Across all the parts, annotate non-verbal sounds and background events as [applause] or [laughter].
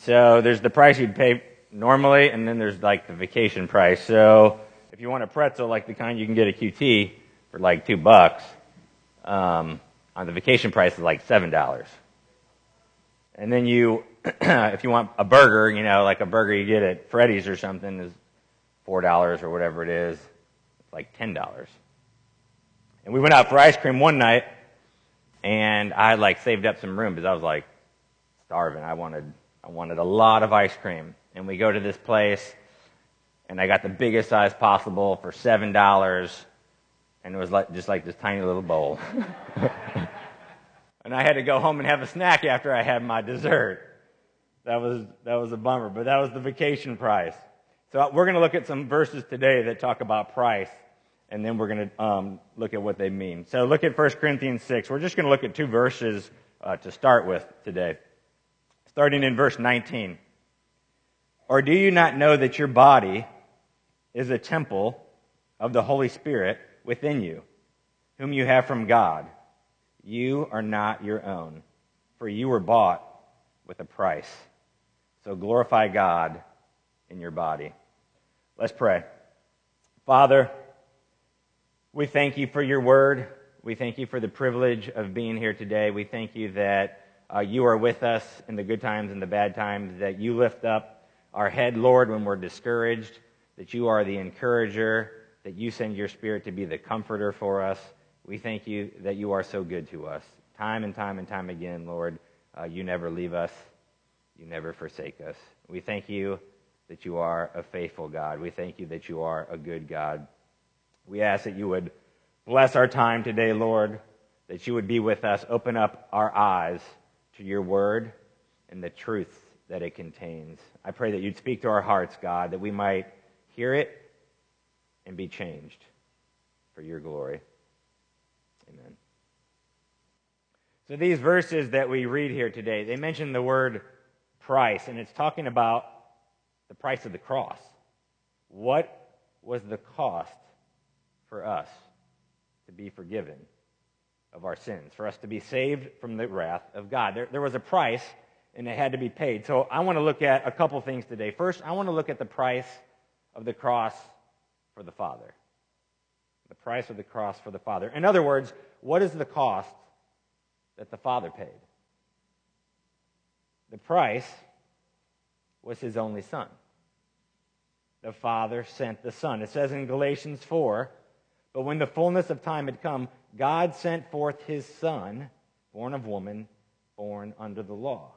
So there's the price you'd pay normally, and then there's like the vacation price. So if you want a pretzel, like the kind you can get at QT for like two bucks, um, on the vacation price is like seven dollars. And then you, [clears throat] if you want a burger, you know, like a burger you get at Freddy's or something is four dollars or whatever it is, it's like ten dollars. And we went out for ice cream one night, and I like saved up some room because I was like starving. I wanted, I wanted a lot of ice cream. And we go to this place, and I got the biggest size possible for seven dollars, and it was like just like this tiny little bowl. [laughs] and I had to go home and have a snack after I had my dessert. That was that was a bummer, but that was the vacation price. So we're going to look at some verses today that talk about price and then we're going to um, look at what they mean. So look at 1 Corinthians 6. We're just going to look at two verses uh, to start with today. Starting in verse 19. Or do you not know that your body is a temple of the Holy Spirit within you, whom you have from God? You are not your own, for you were bought with a price. So glorify God in your body. Let's pray. Father, we thank you for your word. We thank you for the privilege of being here today. We thank you that uh, you are with us in the good times and the bad times, that you lift up our head, Lord, when we're discouraged, that you are the encourager, that you send your spirit to be the comforter for us. We thank you that you are so good to us. Time and time and time again, Lord, uh, you never leave us, you never forsake us. We thank you that you are a faithful God. We thank you that you are a good God. We ask that you would bless our time today, Lord, that you would be with us, open up our eyes to your word and the truth that it contains. I pray that you'd speak to our hearts, God, that we might hear it and be changed for your glory. Amen. So these verses that we read here today, they mention the word price, and it's talking about the price of the cross. What was the cost for us to be forgiven of our sins, for us to be saved from the wrath of God. There, there was a price, and it had to be paid. So I want to look at a couple things today. First, I want to look at the price of the cross for the Father. The price of the cross for the Father. In other words, what is the cost that the Father paid? The price was his only Son. The Father sent the Son. It says in Galatians 4 but when the fullness of time had come, God sent forth his Son, born of woman, born under the law.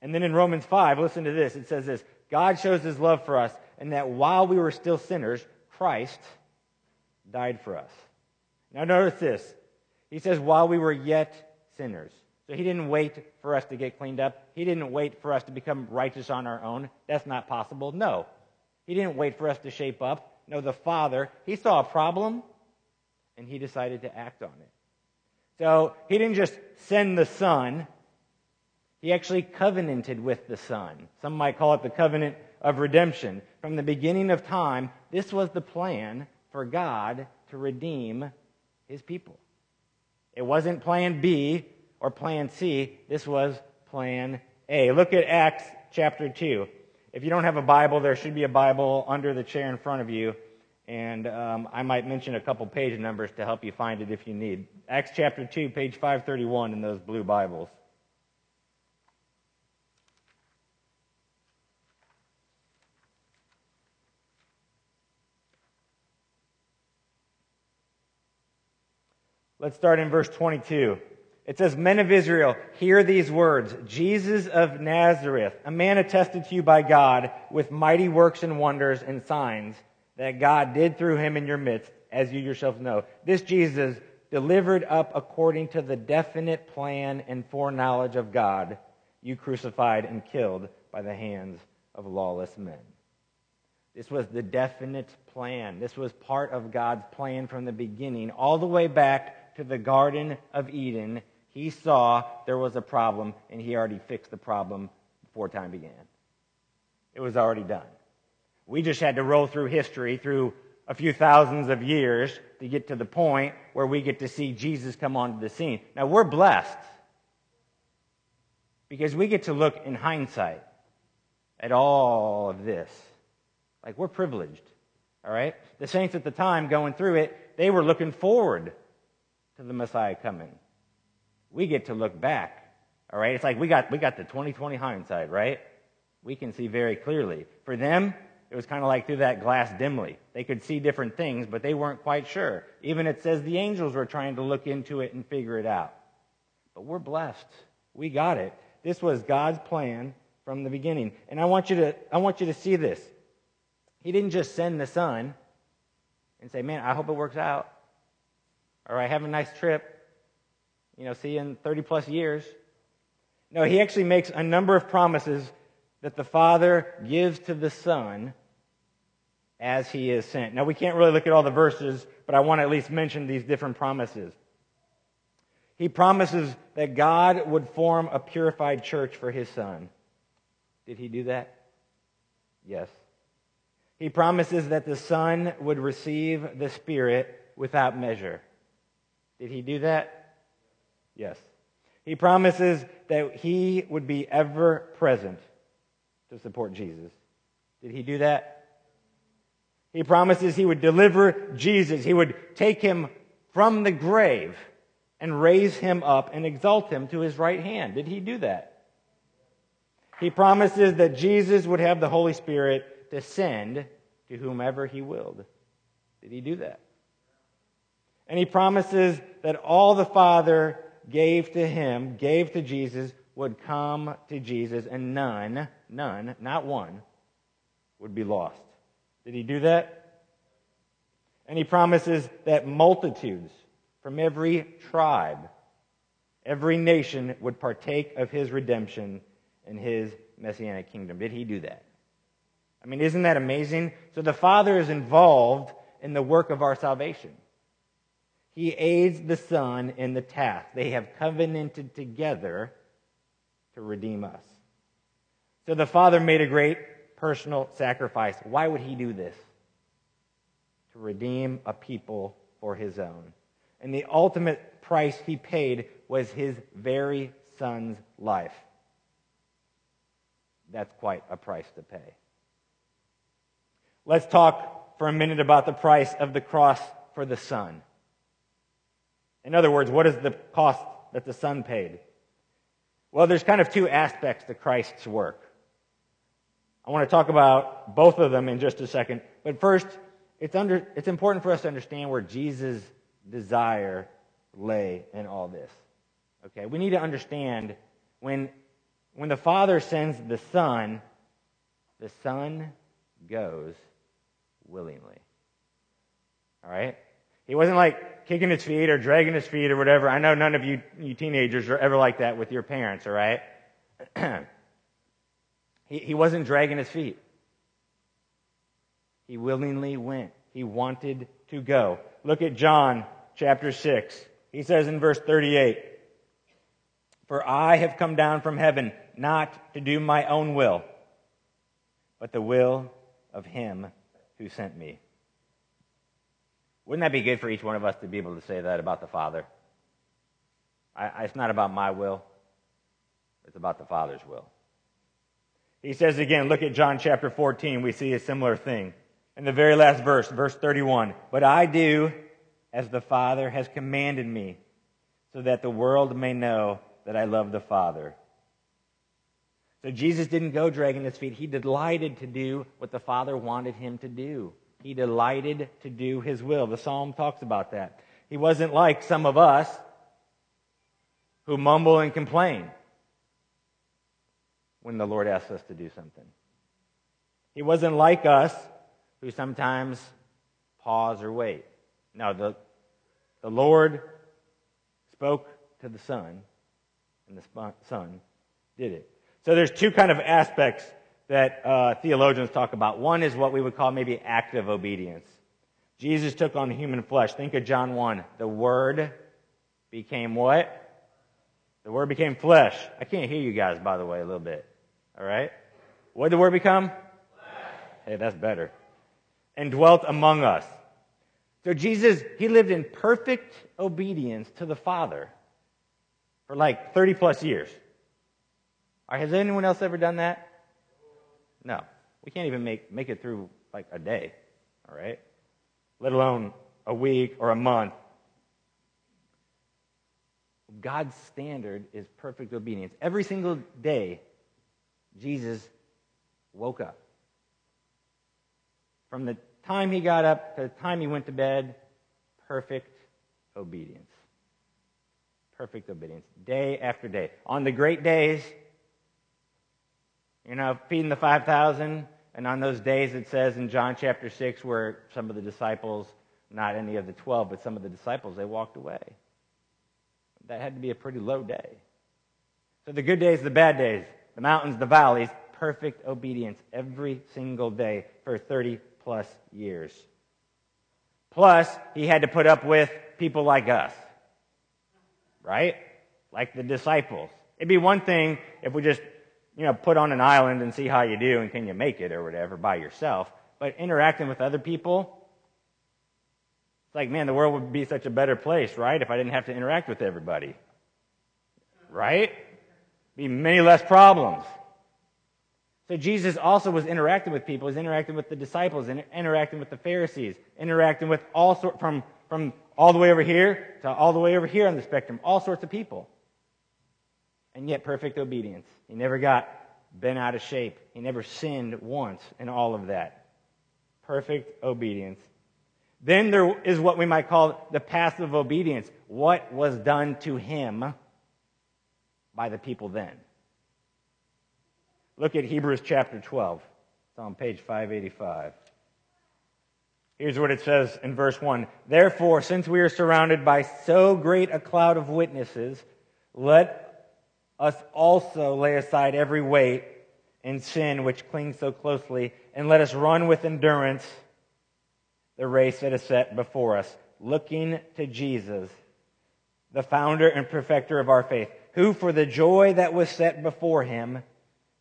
And then in Romans 5, listen to this. It says this God shows his love for us, and that while we were still sinners, Christ died for us. Now, notice this. He says, while we were yet sinners. So he didn't wait for us to get cleaned up. He didn't wait for us to become righteous on our own. That's not possible. No. He didn't wait for us to shape up. No, the Father, he saw a problem and he decided to act on it. So he didn't just send the Son, he actually covenanted with the Son. Some might call it the covenant of redemption. From the beginning of time, this was the plan for God to redeem his people. It wasn't plan B or plan C, this was plan A. Look at Acts chapter 2. If you don't have a Bible, there should be a Bible under the chair in front of you. And um, I might mention a couple page numbers to help you find it if you need. Acts chapter 2, page 531 in those blue Bibles. Let's start in verse 22. It says, Men of Israel, hear these words Jesus of Nazareth, a man attested to you by God with mighty works and wonders and signs that God did through him in your midst, as you yourselves know. This Jesus delivered up according to the definite plan and foreknowledge of God, you crucified and killed by the hands of lawless men. This was the definite plan. This was part of God's plan from the beginning, all the way back to the Garden of Eden. He saw there was a problem, and he already fixed the problem before time began. It was already done. We just had to roll through history through a few thousands of years to get to the point where we get to see Jesus come onto the scene. Now we're blessed because we get to look in hindsight. at all of this. Like, we're privileged. All right? The saints at the time going through it, they were looking forward to the Messiah coming. We get to look back. All right? It's like we got, we got the 2020 hindsight, right? We can see very clearly. For them, it was kind of like through that glass dimly. They could see different things, but they weren't quite sure. Even it says the angels were trying to look into it and figure it out. But we're blessed. We got it. This was God's plan from the beginning. And I want you to, I want you to see this. He didn't just send the son and say, man, I hope it works out. All right, have a nice trip. You know, see you in 30 plus years. No, he actually makes a number of promises that the Father gives to the Son as he is sent. Now, we can't really look at all the verses, but I want to at least mention these different promises. He promises that God would form a purified church for his Son. Did he do that? Yes. He promises that the Son would receive the Spirit without measure. Did he do that? Yes. He promises that he would be ever present to support Jesus. Did he do that? He promises he would deliver Jesus. He would take him from the grave and raise him up and exalt him to his right hand. Did he do that? He promises that Jesus would have the Holy Spirit descend to whomever he willed. Did he do that? And he promises that all the Father gave to him, gave to Jesus, would come to Jesus, and none, none, not one, would be lost. Did he do that? And he promises that multitudes from every tribe, every nation would partake of his redemption and his messianic kingdom. Did he do that? I mean, isn't that amazing? So the Father is involved in the work of our salvation. He aids the Son in the task. They have covenanted together to redeem us. So the Father made a great personal sacrifice. Why would he do this? To redeem a people for his own. And the ultimate price he paid was his very son's life. That's quite a price to pay. Let's talk for a minute about the price of the cross for the Son. In other words, what is the cost that the Son paid? Well, there's kind of two aspects to Christ's work. I want to talk about both of them in just a second. But first, it's, under, it's important for us to understand where Jesus' desire lay in all this. Okay, we need to understand when, when the Father sends the Son, the Son goes willingly. All right? He wasn't like kicking his feet or dragging his feet or whatever. I know none of you, you teenagers are ever like that with your parents, all right? [clears throat] he, he wasn't dragging his feet. He willingly went. He wanted to go. Look at John chapter 6. He says in verse 38, For I have come down from heaven not to do my own will, but the will of him who sent me. Wouldn't that be good for each one of us to be able to say that about the Father? I, it's not about my will, it's about the Father's will. He says again, look at John chapter 14, we see a similar thing. In the very last verse, verse 31, but I do as the Father has commanded me, so that the world may know that I love the Father. So Jesus didn't go dragging his feet. He delighted to do what the Father wanted him to do. He delighted to do his will. The psalm talks about that. He wasn't like some of us who mumble and complain when the Lord asks us to do something. He wasn't like us who sometimes pause or wait. No, the, the Lord spoke to the Son, and the Son did it. So there's two kind of aspects that uh, theologians talk about. One is what we would call maybe active obedience. Jesus took on human flesh. Think of John 1. The Word became what? The Word became flesh. I can't hear you guys, by the way, a little bit. All right? What did the Word become? Hey, that's better. And dwelt among us. So Jesus, he lived in perfect obedience to the Father for like 30 plus years. Right, has anyone else ever done that? No. We can't even make, make it through like a day, all right? Let alone a week or a month. God's standard is perfect obedience. Every single day, Jesus woke up. From the time he got up to the time he went to bed, perfect obedience. Perfect obedience. Day after day. On the great days, you know, feeding the 5,000, and on those days it says in John chapter 6 where some of the disciples, not any of the 12, but some of the disciples, they walked away. That had to be a pretty low day. So the good days, the bad days, the mountains, the valleys, perfect obedience every single day for 30 plus years. Plus, he had to put up with people like us, right? Like the disciples. It'd be one thing if we just, you know, put on an island and see how you do and can you make it or whatever by yourself. But interacting with other people, it's like, man, the world would be such a better place, right? If I didn't have to interact with everybody. Right? Be many less problems. So Jesus also was interacting with people. He was interacting with the disciples, and interacting with the Pharisees, interacting with all sort from from all the way over here to all the way over here on the spectrum, all sorts of people. And yet perfect obedience. He never got bent out of shape. He never sinned once in all of that. Perfect obedience. Then there is what we might call the passive obedience. What was done to him by the people then? Look at Hebrews chapter 12. It's on page 585. Here's what it says in verse 1 Therefore, since we are surrounded by so great a cloud of witnesses, let us also lay aside every weight and sin which clings so closely, and let us run with endurance the race that is set before us, looking to Jesus, the founder and perfecter of our faith, who for the joy that was set before him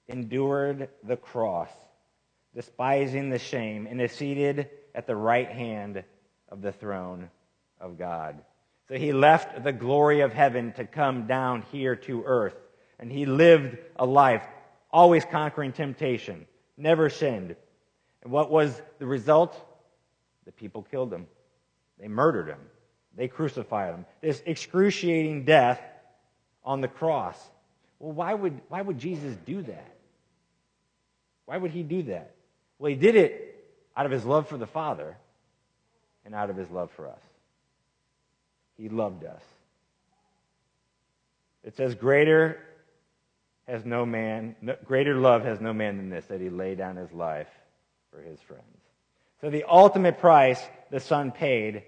endured the cross, despising the shame, and is seated at the right hand of the throne of God. So he left the glory of heaven to come down here to earth, and he lived a life always conquering temptation, never sinned. And what was the result? The people killed him. They murdered him. They crucified him. This excruciating death on the cross. Well, why would, why would Jesus do that? Why would he do that? Well, he did it out of his love for the Father and out of his love for us. He loved us. It says, Greater has no man, no, greater love has no man than this, that he lay down his life for his friends. So the ultimate price the Son paid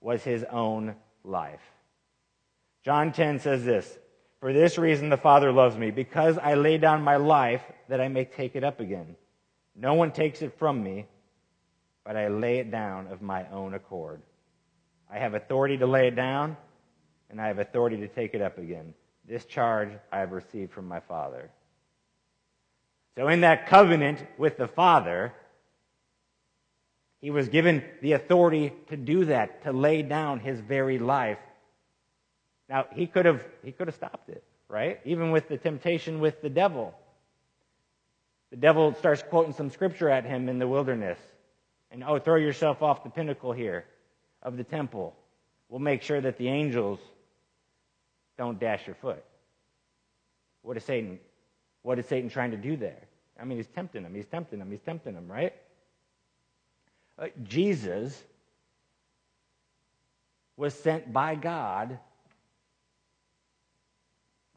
was his own life. John 10 says this For this reason the Father loves me, because I lay down my life that I may take it up again. No one takes it from me, but I lay it down of my own accord. I have authority to lay it down, and I have authority to take it up again. This charge I have received from my Father. So, in that covenant with the Father, he was given the authority to do that, to lay down his very life. Now, he could have, he could have stopped it, right? Even with the temptation with the devil. The devil starts quoting some scripture at him in the wilderness. And, oh, throw yourself off the pinnacle here of the temple. We'll make sure that the angels don't dash your foot. What is Satan? What is Satan trying to do there? I mean, he's tempting him. He's tempting him. He's tempting him, right? Uh, Jesus was sent by God,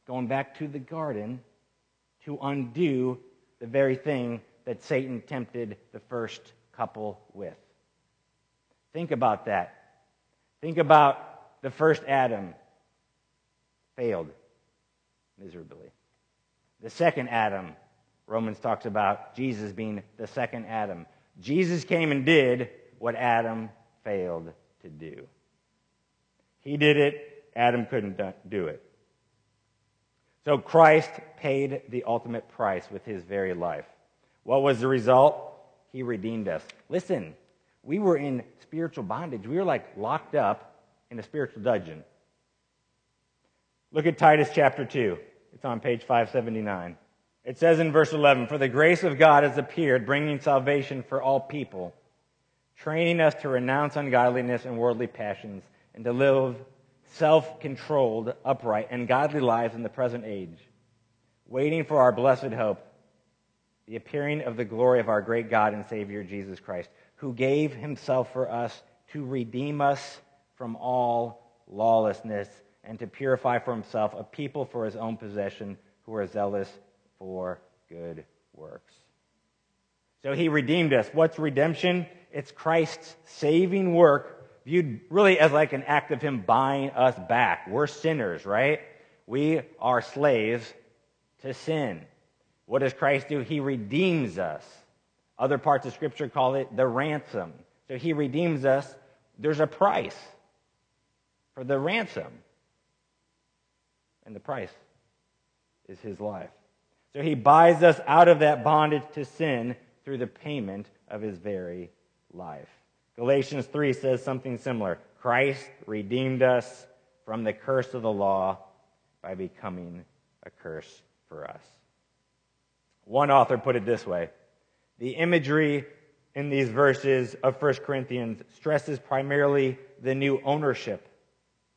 going back to the garden, to undo the very thing that Satan tempted the first couple with. Think about that. Think about the first Adam failed miserably. The second Adam, Romans talks about Jesus being the second Adam. Jesus came and did what Adam failed to do. He did it, Adam couldn't do it. So Christ paid the ultimate price with his very life. What was the result? He redeemed us. Listen, we were in spiritual bondage. We were like locked up in a spiritual dungeon. Look at Titus chapter 2. It's on page 579. It says in verse 11, For the grace of God has appeared, bringing salvation for all people, training us to renounce ungodliness and worldly passions, and to live self controlled, upright, and godly lives in the present age, waiting for our blessed hope, the appearing of the glory of our great God and Savior Jesus Christ, who gave himself for us to redeem us from all lawlessness and to purify for himself a people for his own possession who are zealous for good works. So he redeemed us. What's redemption? It's Christ's saving work viewed really as like an act of him buying us back. We're sinners, right? We are slaves to sin. What does Christ do? He redeems us. Other parts of Scripture call it the ransom. So he redeems us. There's a price for the ransom. And the price is his life. So he buys us out of that bondage to sin through the payment of his very life. Galatians 3 says something similar. Christ redeemed us from the curse of the law by becoming a curse for us. One author put it this way The imagery in these verses of 1 Corinthians stresses primarily the new ownership,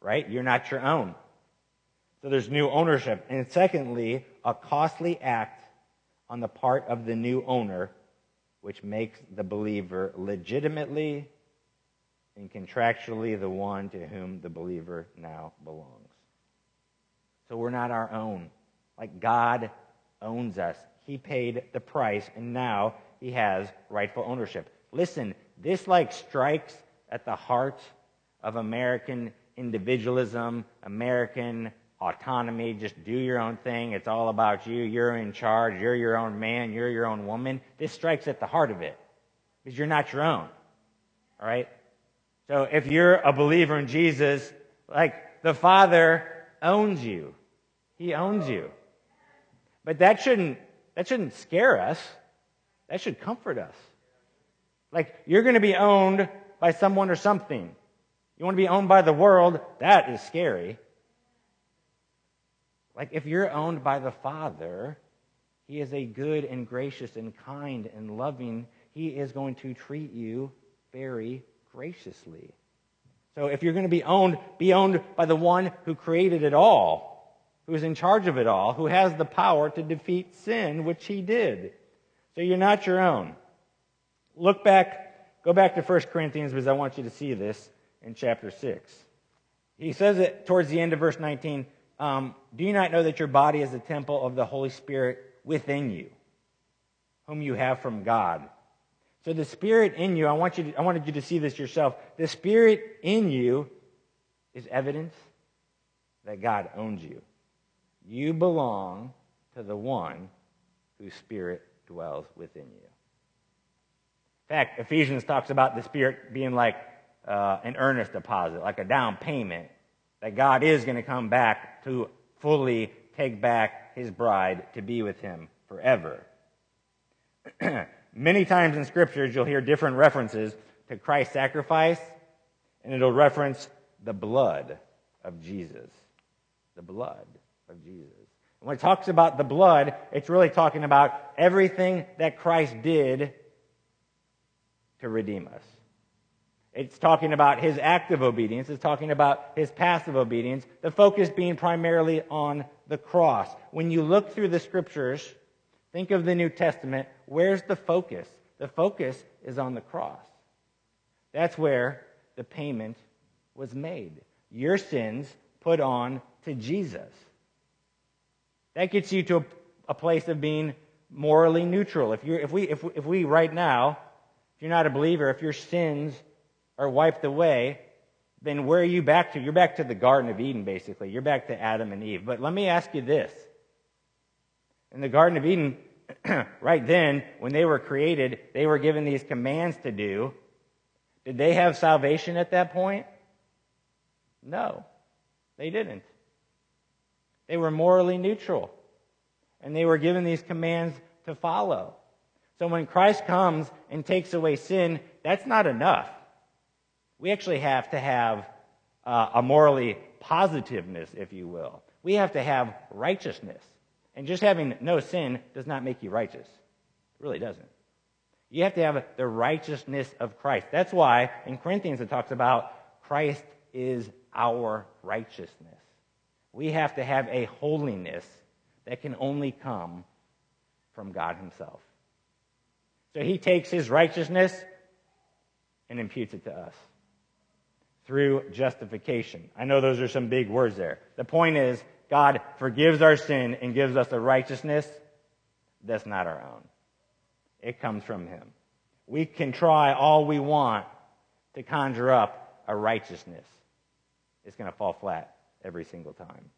right? You're not your own. So there's new ownership. And secondly, a costly act on the part of the new owner, which makes the believer legitimately and contractually the one to whom the believer now belongs. So we're not our own. Like God owns us. He paid the price, and now he has rightful ownership. Listen, this like strikes at the heart of American individualism, American autonomy, just do your own thing. It's all about you. You're in charge. You're your own man. You're your own woman. This strikes at the heart of it because you're not your own. All right? So if you're a believer in Jesus, like the Father owns you. He owns you. But that shouldn't, that shouldn't scare us. That should comfort us. Like you're going to be owned by someone or something. You want to be owned by the world? That is scary. Like if you're owned by the Father, He is a good and gracious and kind and loving. He is going to treat you very graciously. So if you're going to be owned, be owned by the one who created it all, who is in charge of it all, who has the power to defeat sin, which he did. So you're not your own. Look back, go back to 1 Corinthians because I want you to see this in chapter 6. He says it towards the end of verse 19 um, Do you not know that your body is a temple of the Holy Spirit within you, whom you have from God? So the Spirit in you, I, want you to, I wanted you to see this yourself. The Spirit in you is evidence that God owns you. You belong to the one whose Spirit dwells within you. In fact, Ephesians talks about the Spirit being like uh, an earnest deposit, like a down payment, that God is going to come back to fully take back his bride to be with him forever. [clears throat] Many times in scriptures, you'll hear different references to Christ's sacrifice, and it'll reference the blood of Jesus. The blood of Jesus. And when it talks about the blood, it's really talking about everything that Christ did to redeem us. It's talking about his active obedience. It's talking about his passive obedience. The focus being primarily on the cross. When you look through the scriptures, Think of the New Testament. Where's the focus? The focus is on the cross. That's where the payment was made. Your sins put on to Jesus. That gets you to a, a place of being morally neutral. If, you're, if, we, if, if we right now, if you're not a believer, if your sins are wiped away, then where are you back to? You're back to the Garden of Eden, basically. You're back to Adam and Eve. But let me ask you this. In the Garden of Eden, [clears throat] right then, when they were created, they were given these commands to do. Did they have salvation at that point? No, they didn't. They were morally neutral. And they were given these commands to follow. So when Christ comes and takes away sin, that's not enough. We actually have to have uh, a morally positiveness, if you will. We have to have righteousness. And just having no sin does not make you righteous. It really doesn't. You have to have the righteousness of Christ. That's why in Corinthians it talks about Christ is our righteousness. We have to have a holiness that can only come from God Himself. So He takes His righteousness and imputes it to us through justification. I know those are some big words there. The point is, God forgives our sin and gives us a righteousness that's not our own. It comes from Him. We can try all we want to conjure up a righteousness. It's going to fall flat every single time.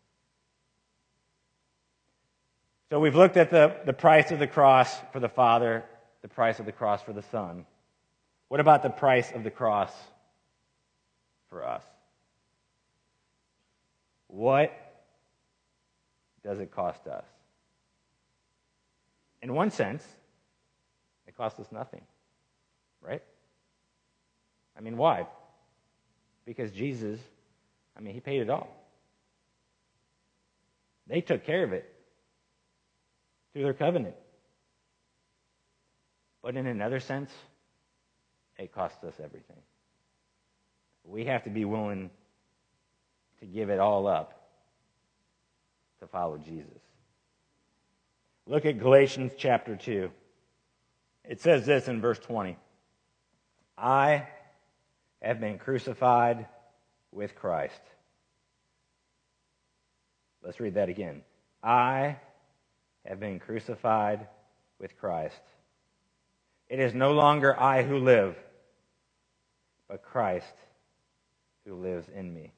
So we've looked at the, the price of the cross for the Father, the price of the cross for the Son. What about the price of the cross for us? What does it cost us? In one sense, it costs us nothing, right? I mean, why? Because Jesus, I mean, he paid it all. They took care of it through their covenant. But in another sense, it costs us everything. We have to be willing to give it all up to follow Jesus. Look at Galatians chapter 2. It says this in verse 20 I have been crucified with Christ. Let's read that again. I have been crucified with Christ. It is no longer I who live, but Christ who lives in me.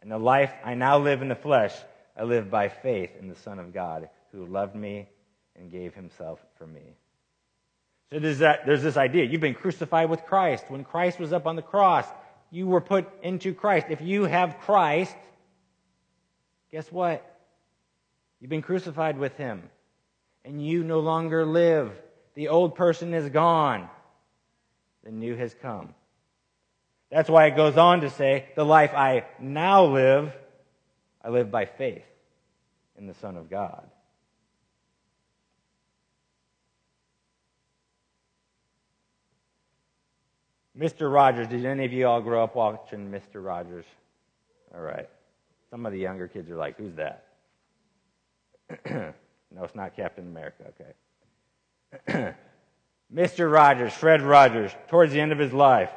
And the life I now live in the flesh, I live by faith in the Son of God, who loved me and gave himself for me. So there's, that, there's this idea. You've been crucified with Christ. When Christ was up on the cross, you were put into Christ. If you have Christ, guess what? You've been crucified with him. And you no longer live. The old person is gone. The new has come. That's why it goes on to say, the life I now live, I live by faith in the Son of God. Mr. Rogers, did any of you all grow up watching Mr. Rogers? All right. Some of the younger kids are like, who's that? [clears throat] no, it's not Captain America, okay. [clears throat] Mr. Rogers, Fred Rogers, towards the end of his life,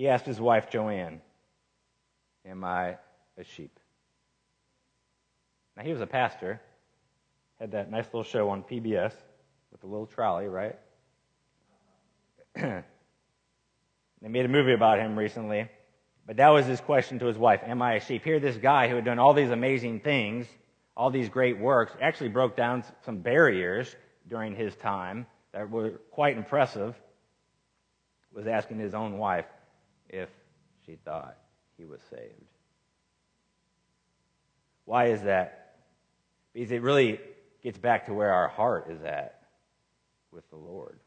he asked his wife, Joanne, Am I a sheep? Now, he was a pastor, had that nice little show on PBS with a little trolley, right? [clears throat] they made a movie about him recently. But that was his question to his wife Am I a sheep? Here, this guy who had done all these amazing things, all these great works, actually broke down some barriers during his time that were quite impressive, was asking his own wife if she thought he was saved. Why is that? Because it really gets back to where our heart is at with the Lord.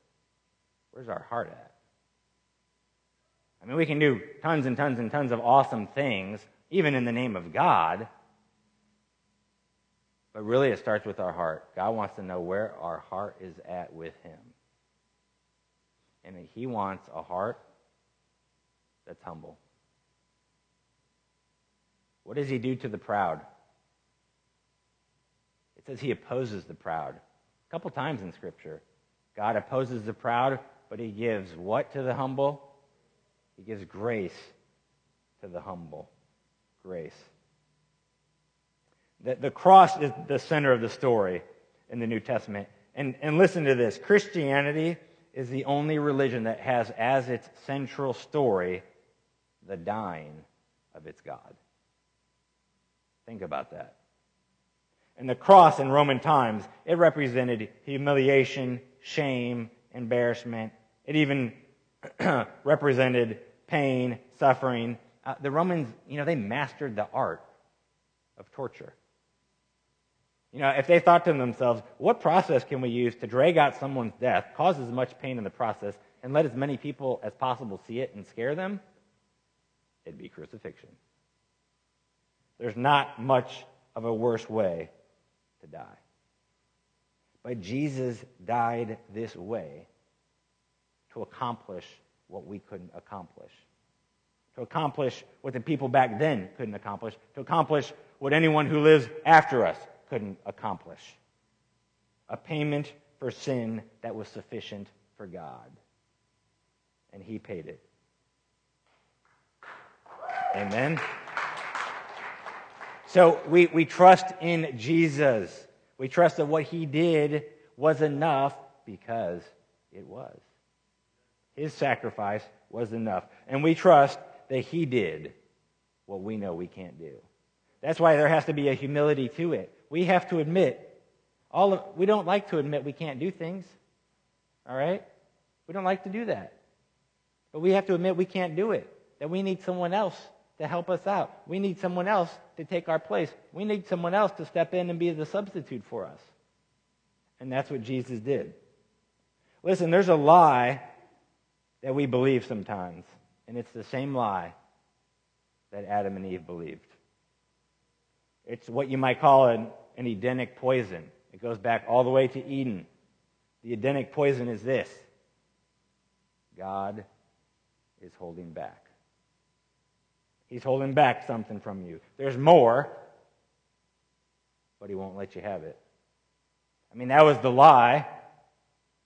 Where's our heart at? I mean, we can do tons and tons and tons of awesome things, even in the name of God. But really, it starts with our heart. God wants to know where our heart is at with Him. And He wants a heart that's humble. What does He do to the proud? It says He opposes the proud. A couple times in Scripture. God opposes the proud, but He gives what to the humble? He gives grace to the humble. Grace. The, the cross is the center of the story in the New Testament. And, and listen to this Christianity is the only religion that has as its central story the dying of its God. Think about that. And the cross in Roman times, it represented humiliation, shame, embarrassment. It even [clears throat] represented pain, suffering. Uh, the Romans, you know, they mastered the art of torture. You know, if they thought to themselves, what process can we use to drag out someone's death, cause as much pain in the process, and let as many people as possible see it and scare them? It'd be crucifixion. There's not much of a worse way to die. But Jesus died this way to accomplish what we couldn't accomplish. To accomplish what the people back then couldn't accomplish. To accomplish what anyone who lives after us couldn't accomplish. A payment for sin that was sufficient for God. And He paid it. Amen. So we, we trust in Jesus. We trust that what he did was enough because it was. His sacrifice was enough. And we trust that he did what we know we can't do. That's why there has to be a humility to it. We have to admit, all of, we don't like to admit we can't do things. All right? We don't like to do that. But we have to admit we can't do it, that we need someone else to help us out. We need someone else to take our place. We need someone else to step in and be the substitute for us. And that's what Jesus did. Listen, there's a lie that we believe sometimes, and it's the same lie that Adam and Eve believed. It's what you might call an, an Edenic poison. It goes back all the way to Eden. The Edenic poison is this God is holding back. He's holding back something from you. There's more, but he won't let you have it. I mean, that was the lie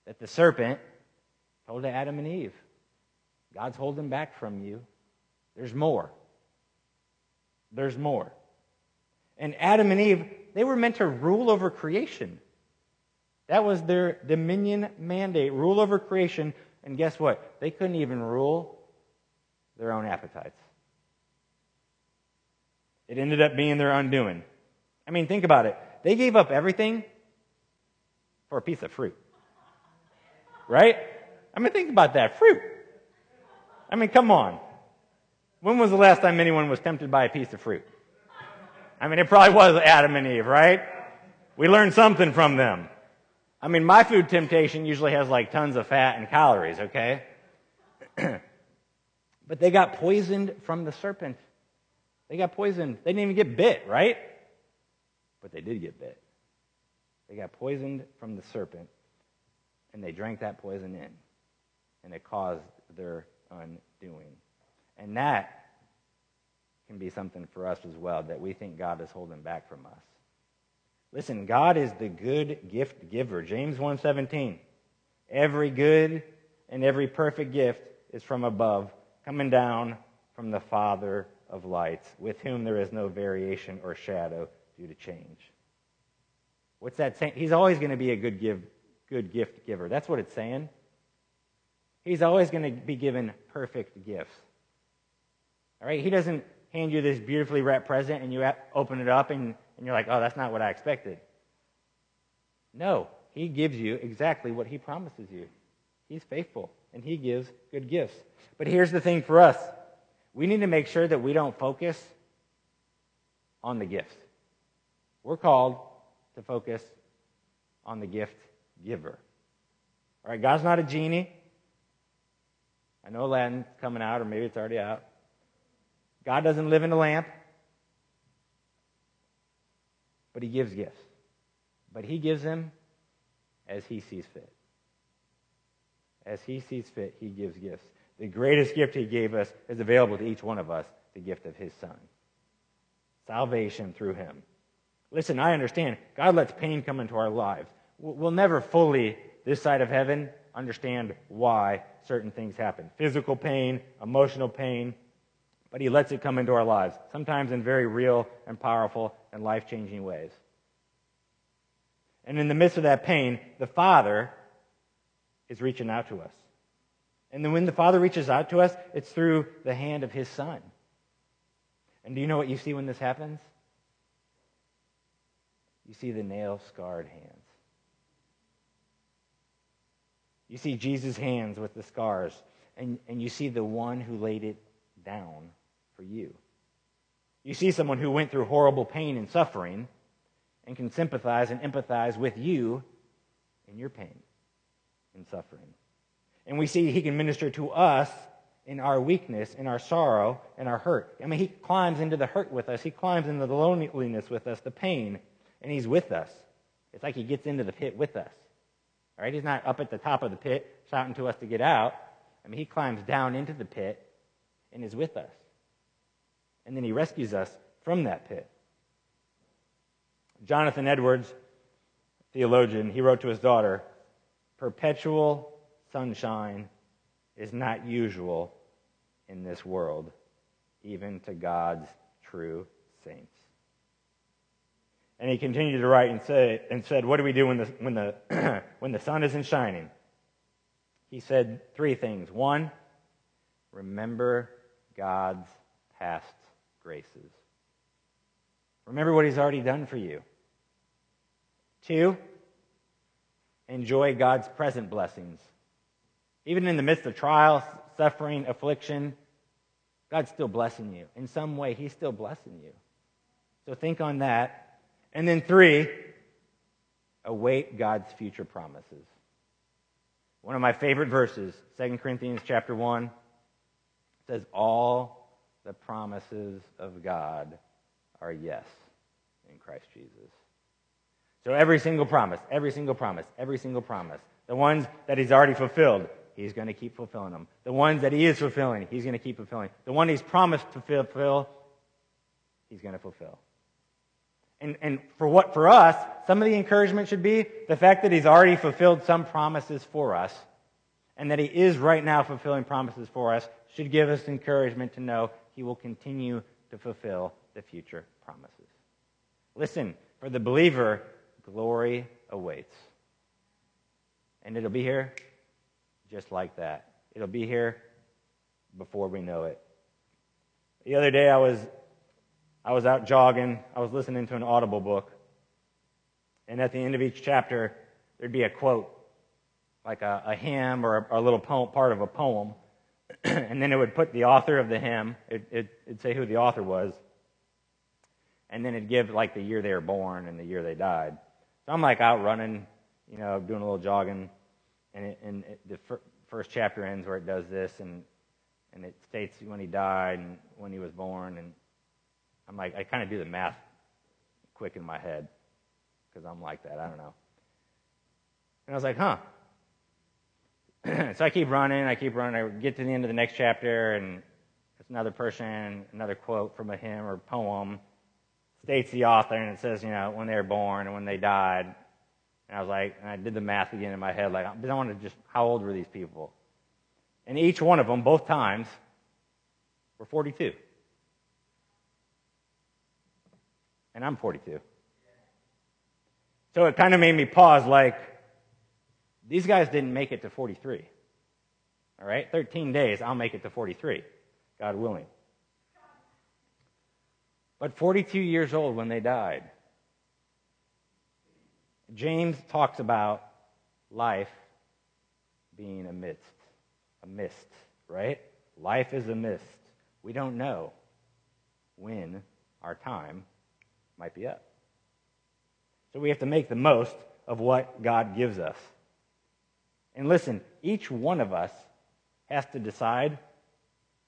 that the serpent told to Adam and Eve. God's holding back from you. There's more. There's more. And Adam and Eve, they were meant to rule over creation. That was their dominion mandate, rule over creation. And guess what? They couldn't even rule their own appetites. It ended up being their undoing. I mean, think about it. They gave up everything for a piece of fruit. Right? I mean, think about that. Fruit. I mean, come on. When was the last time anyone was tempted by a piece of fruit? I mean, it probably was Adam and Eve, right? We learned something from them. I mean, my food temptation usually has like tons of fat and calories, okay? [clears throat] but they got poisoned from the serpent. They got poisoned. They didn't even get bit, right? But they did get bit. They got poisoned from the serpent, and they drank that poison in, and it caused their undoing. And that can be something for us as well that we think God is holding back from us. Listen, God is the good gift giver. James 1:17. Every good and every perfect gift is from above, coming down from the Father of lights, with whom there is no variation or shadow due to change. What's that saying? He's always going to be a good, give, good gift giver. That's what it's saying. He's always going to be given perfect gifts. All right? He doesn't hand you this beautifully wrapped present and you open it up and, and you're like, oh, that's not what I expected. No, he gives you exactly what he promises you. He's faithful and he gives good gifts. But here's the thing for us we need to make sure that we don't focus on the gift. We're called to focus on the gift giver. All right, God's not a genie. I know Aladdin's coming out, or maybe it's already out. God doesn't live in a lamp, but He gives gifts. But He gives them as He sees fit. As He sees fit, He gives gifts. The greatest gift he gave us is available to each one of us the gift of his son. Salvation through him. Listen, I understand. God lets pain come into our lives. We'll never fully, this side of heaven, understand why certain things happen physical pain, emotional pain, but he lets it come into our lives, sometimes in very real and powerful and life changing ways. And in the midst of that pain, the Father is reaching out to us. And then when the Father reaches out to us, it's through the hand of His Son. And do you know what you see when this happens? You see the nail scarred hands. You see Jesus' hands with the scars, and, and you see the one who laid it down for you. You see someone who went through horrible pain and suffering and can sympathize and empathize with you in your pain and suffering. And we see he can minister to us in our weakness, in our sorrow, in our hurt. I mean, He climbs into the hurt with us. He climbs into the loneliness with us, the pain, and He's with us. It's like He gets into the pit with us. All right? He's not up at the top of the pit shouting to us to get out. I mean, He climbs down into the pit and is with us. And then He rescues us from that pit. Jonathan Edwards, theologian, he wrote to his daughter, Perpetual sunshine is not usual in this world, even to God's true saints. And he continued to write and, say, and said, What do we do when the, when, the, [clears throat] when the sun isn't shining? He said three things. One, remember God's past graces. Remember what he's already done for you. Two, enjoy God's present blessings. Even in the midst of trial, suffering, affliction, God's still blessing you. In some way, He's still blessing you. So think on that. And then three, await God's future promises. One of my favorite verses, 2 Corinthians chapter 1, says, All the promises of God are yes in Christ Jesus. So every single promise, every single promise, every single promise, the ones that he's already fulfilled, he's going to keep fulfilling them. The ones that he is fulfilling, he's going to keep fulfilling. The one he's promised to fulfill, he's going to fulfill. And, and for what for us, some of the encouragement should be the fact that he's already fulfilled some promises for us, and that he is right now fulfilling promises for us should give us encouragement to know he will continue to fulfill the future promises. Listen, for the believer, glory awaits. And it'll be here just like that. It'll be here before we know it. The other day I was I was out jogging. I was listening to an Audible book. And at the end of each chapter, there'd be a quote, like a, a hymn or a, a little poem, part of a poem. [clears throat] and then it would put the author of the hymn, it, it, it'd say who the author was. And then it'd give like the year they were born and the year they died. So I'm like out running, you know, doing a little jogging, and, it, and it, the fir- first chapter ends where it does this, and and it states when he died and when he was born, and I'm like, I kind of do the math quick in my head because I'm like that. I don't know. And I was like, huh. [clears throat] so I keep running, I keep running. I get to the end of the next chapter, and it's another person, another quote from a hymn or poem states the author, and it says, you know, when they were born and when they died. And I was like, and I did the math again in my head, like, I want to just, how old were these people? And each one of them, both times, were 42. And I'm 42. So it kind of made me pause, like, these guys didn't make it to 43. All right? 13 days, I'll make it to 43, God willing but 42 years old when they died. James talks about life being a mist, a mist, right? Life is a mist. We don't know when our time might be up. So we have to make the most of what God gives us. And listen, each one of us has to decide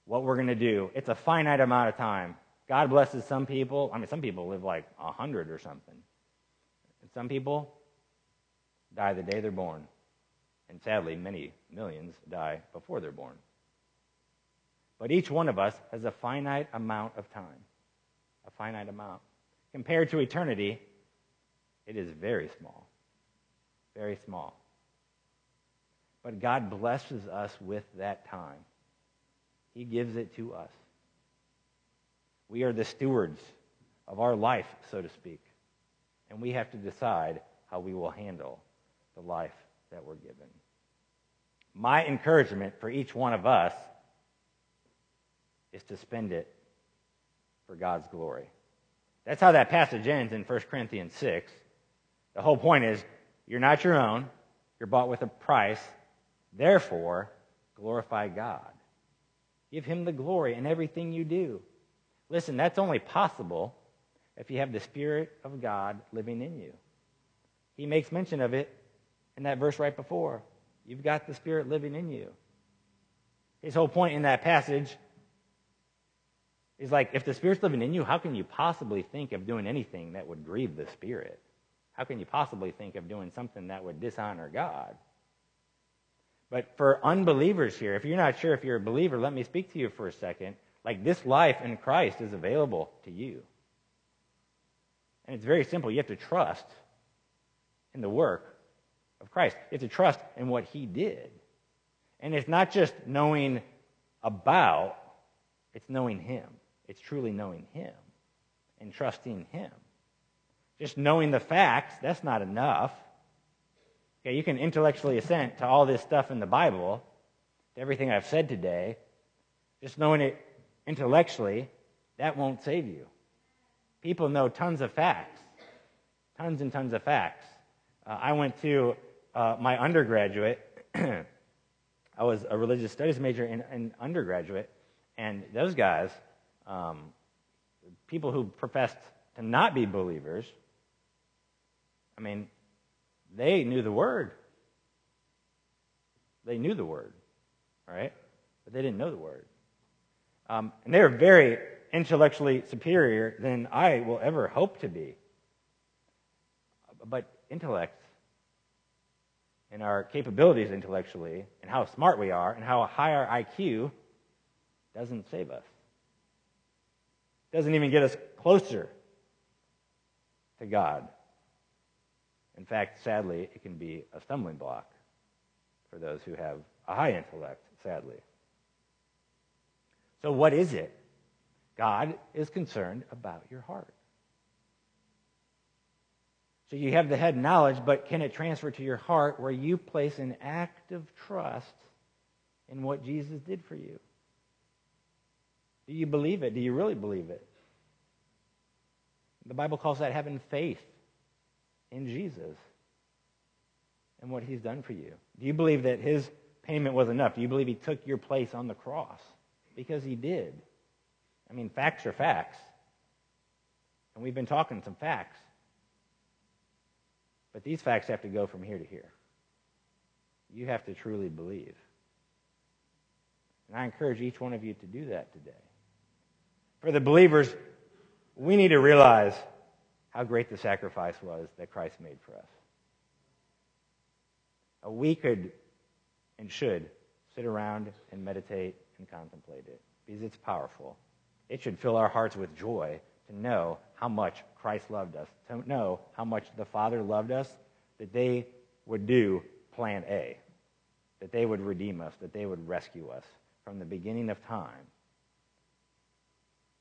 what we're going to do. It's a finite amount of time. God blesses some people. I mean, some people live like a hundred or something. And some people die the day they're born. And sadly, many millions die before they're born. But each one of us has a finite amount of time. A finite amount. Compared to eternity, it is very small. Very small. But God blesses us with that time. He gives it to us. We are the stewards of our life, so to speak. And we have to decide how we will handle the life that we're given. My encouragement for each one of us is to spend it for God's glory. That's how that passage ends in 1 Corinthians 6. The whole point is you're not your own, you're bought with a price. Therefore, glorify God. Give him the glory in everything you do. Listen, that's only possible if you have the Spirit of God living in you. He makes mention of it in that verse right before. You've got the Spirit living in you. His whole point in that passage is like, if the Spirit's living in you, how can you possibly think of doing anything that would grieve the Spirit? How can you possibly think of doing something that would dishonor God? But for unbelievers here, if you're not sure if you're a believer, let me speak to you for a second. Like this life in Christ is available to you. And it's very simple. You have to trust in the work of Christ. You have to trust in what he did. And it's not just knowing about, it's knowing him. It's truly knowing him and trusting him. Just knowing the facts, that's not enough. Okay, you can intellectually assent to all this stuff in the Bible, to everything I've said today. Just knowing it intellectually, that won't save you. People know tons of facts, tons and tons of facts. Uh, I went to uh, my undergraduate, [clears throat] I was a religious studies major in, in undergraduate, and those guys, um, people who professed to not be believers, I mean, they knew the word. They knew the word, right? But they didn't know the word. Um, and they were very intellectually superior than I will ever hope to be. But intellect and our capabilities intellectually and how smart we are and how high our IQ doesn't save us. Doesn't even get us closer to God. In fact, sadly, it can be a stumbling block for those who have a high intellect, sadly. So, what is it? God is concerned about your heart. So you have the head knowledge, but can it transfer to your heart where you place an active trust in what Jesus did for you? Do you believe it? Do you really believe it? The Bible calls that having faith in Jesus and what he's done for you. Do you believe that his payment was enough? Do you believe he took your place on the cross? Because he did. I mean, facts are facts. And we've been talking some facts. But these facts have to go from here to here. You have to truly believe. And I encourage each one of you to do that today. For the believers, we need to realize how great the sacrifice was that Christ made for us. We could and should sit around and meditate and contemplate it because it's powerful. It should fill our hearts with joy to know how much Christ loved us, to know how much the Father loved us, that they would do plan A, that they would redeem us, that they would rescue us from the beginning of time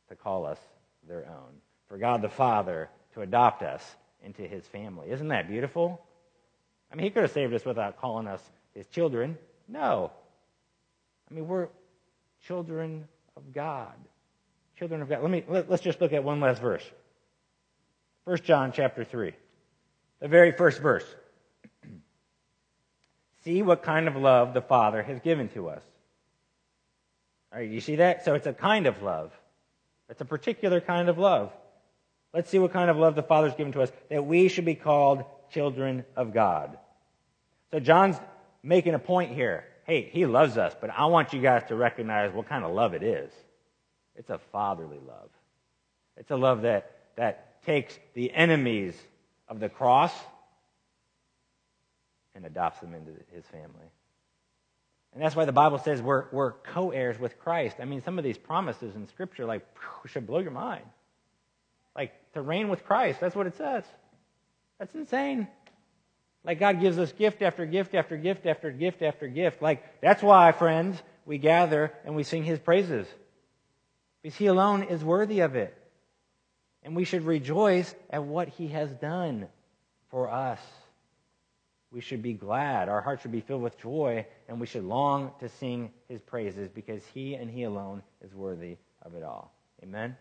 to call us their own. For God the Father to adopt us into his family. Isn't that beautiful? I mean, he could have saved us without calling us his children. No. I mean, we're children of God. Children of God. Let me let, us just look at one last verse. 1 John chapter 3. The very first verse. [clears throat] See what kind of love the Father has given to us. All right, you see that? So it's a kind of love. It's a particular kind of love. Let's see what kind of love the Father's given to us, that we should be called children of God. So John's making a point here. Hey, he loves us, but I want you guys to recognize what kind of love it is. It's a fatherly love. It's a love that, that takes the enemies of the cross and adopts them into his family. And that's why the Bible says we're, we're co heirs with Christ. I mean, some of these promises in Scripture, like, should blow your mind. Like to reign with Christ. That's what it says. That's insane. Like God gives us gift after gift after gift after gift after gift. Like that's why, friends, we gather and we sing his praises. Because he alone is worthy of it. And we should rejoice at what he has done for us. We should be glad. Our hearts should be filled with joy, and we should long to sing his praises because he and he alone is worthy of it all. Amen.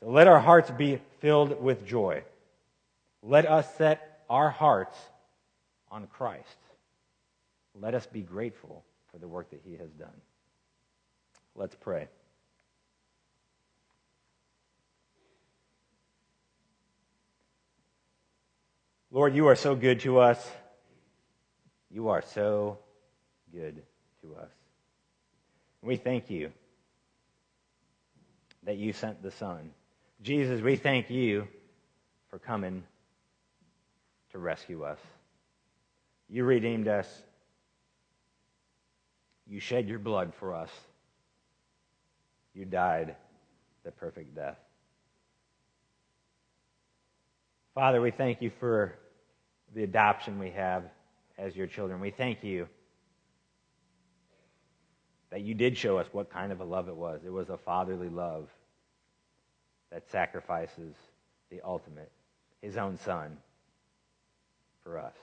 So let our hearts be filled with joy. Let us set our hearts on Christ. Let us be grateful for the work that he has done. Let's pray. Lord, you are so good to us. You are so good to us. We thank you that you sent the Son. Jesus, we thank you for coming to rescue us. You redeemed us. You shed your blood for us. You died the perfect death. Father, we thank you for the adoption we have as your children. We thank you that you did show us what kind of a love it was. It was a fatherly love that sacrifices the ultimate, his own son, for us.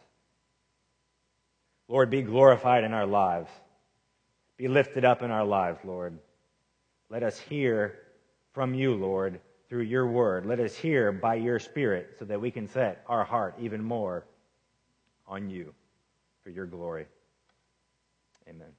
Lord, be glorified in our lives. Be lifted up in our lives, Lord. Let us hear from you, Lord, through your word. Let us hear by your spirit so that we can set our heart even more on you for your glory. Amen.